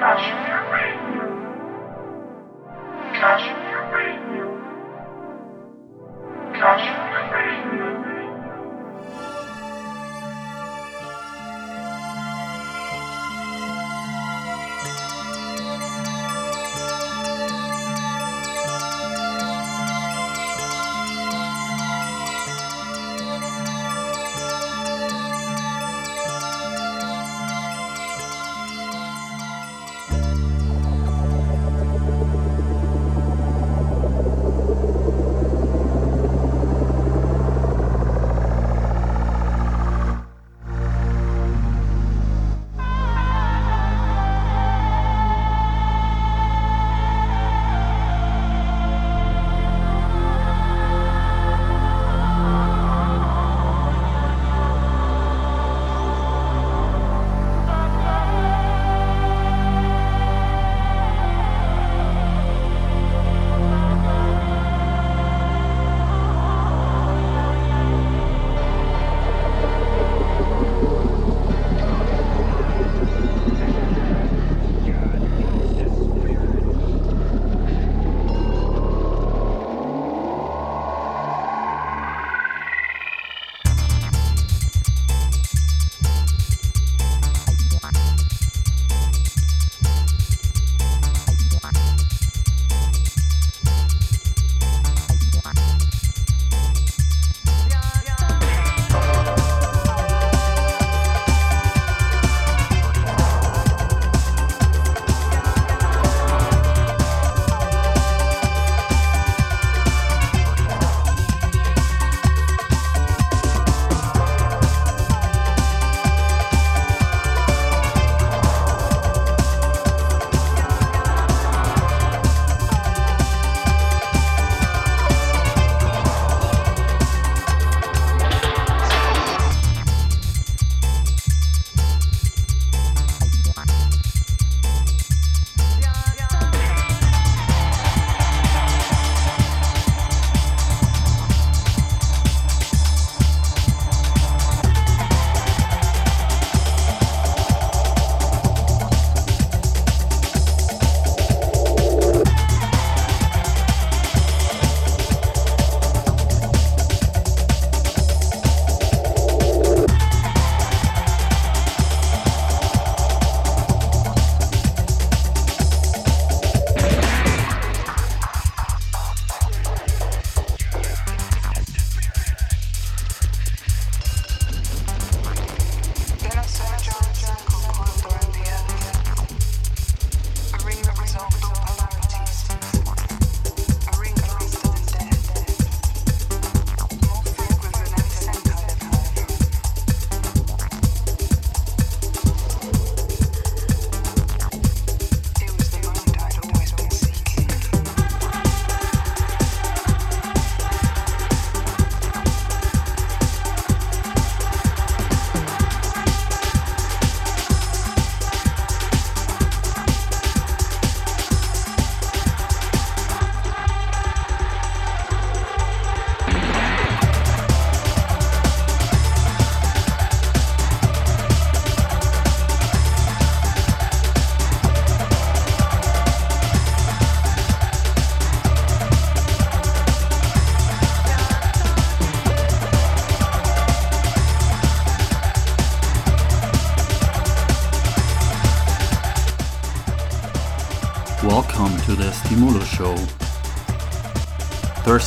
show.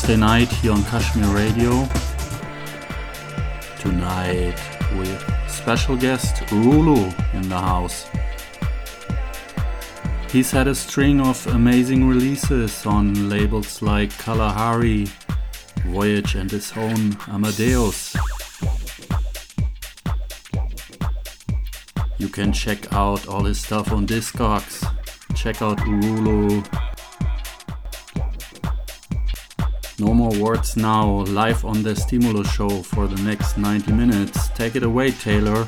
Thursday night here on Cashmere Radio. Tonight with special guest Urulu in the house. He's had a string of amazing releases on labels like Kalahari, Voyage, and his own Amadeus. You can check out all his stuff on Discogs. Check out Urulu No more words now, live on the Estimulo show for the next 90 minutes. Take it away, Taylor.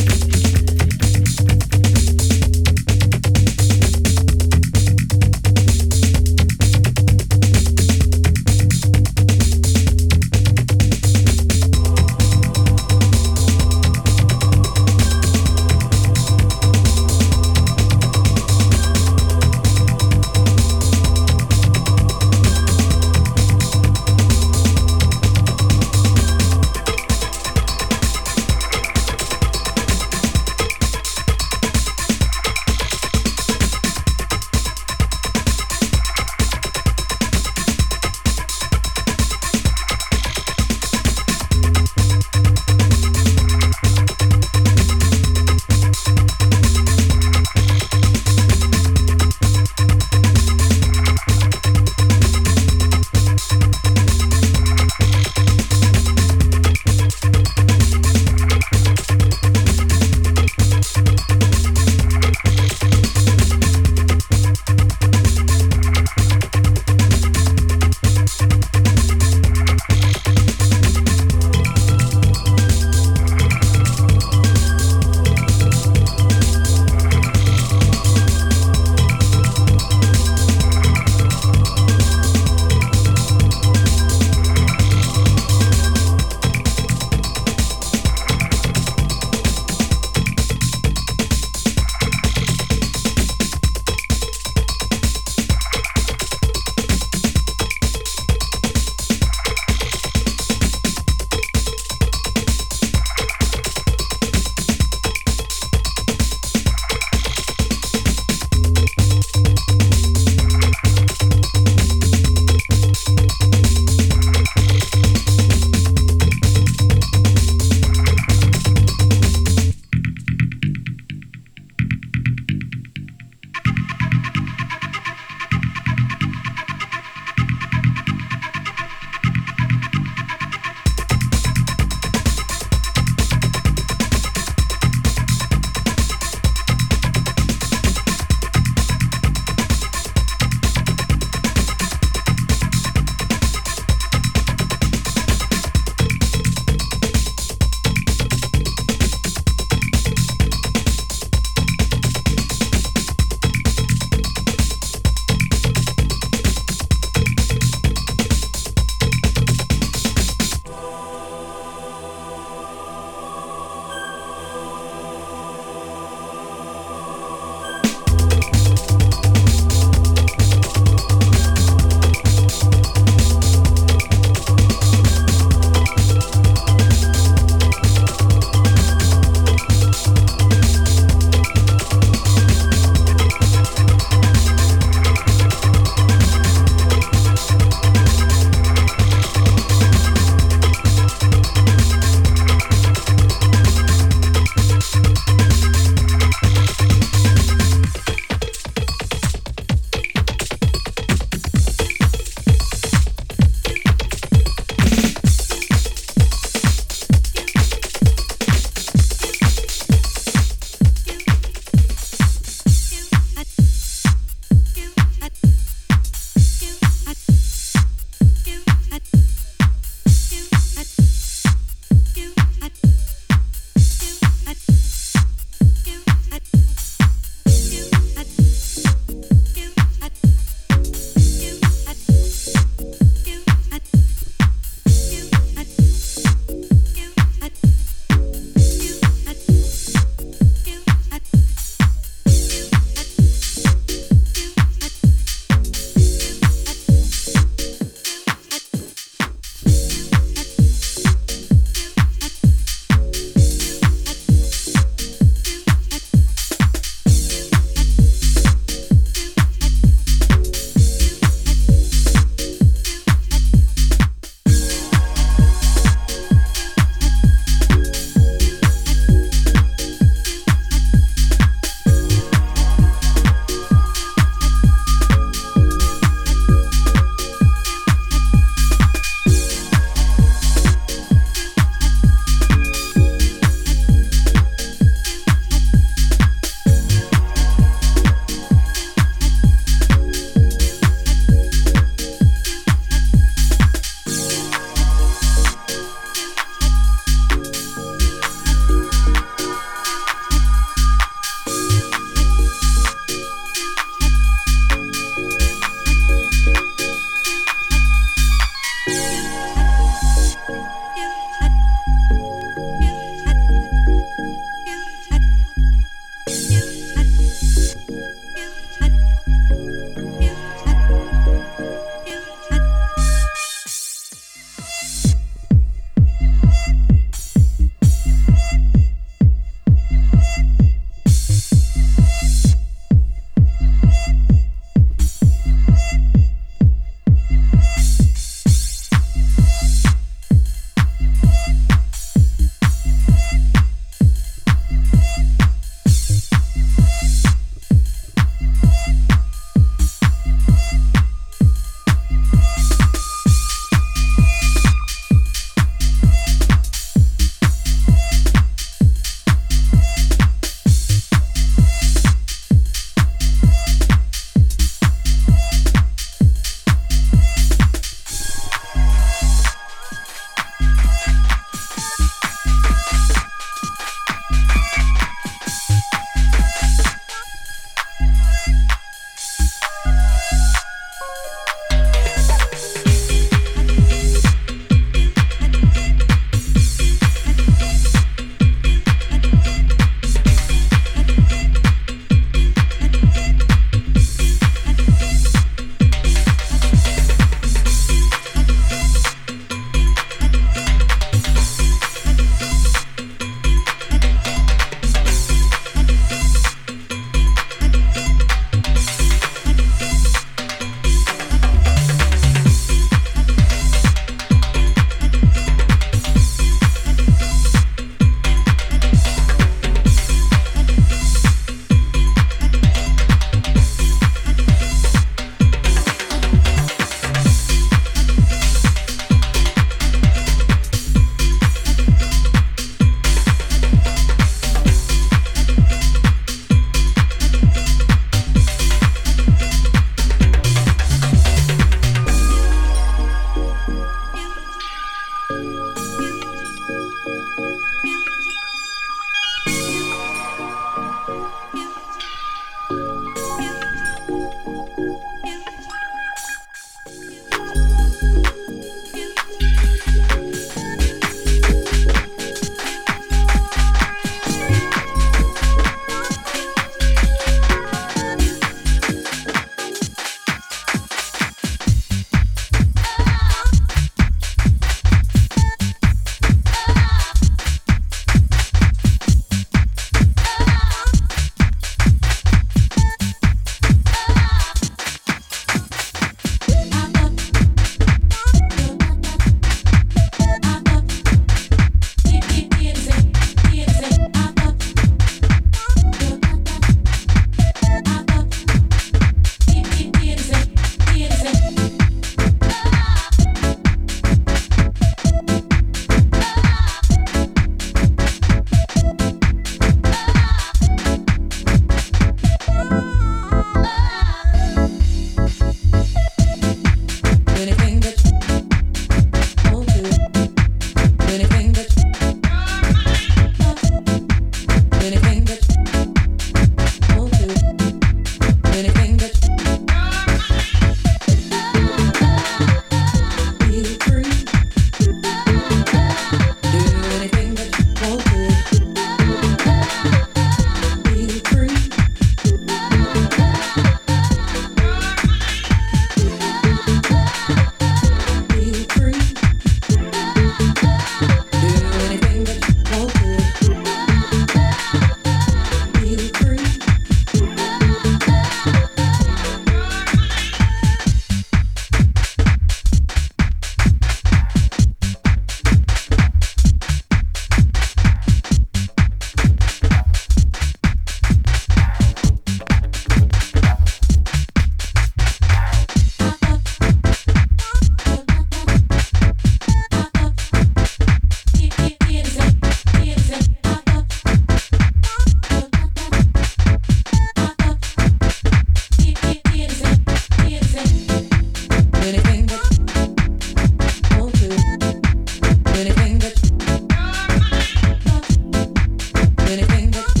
anything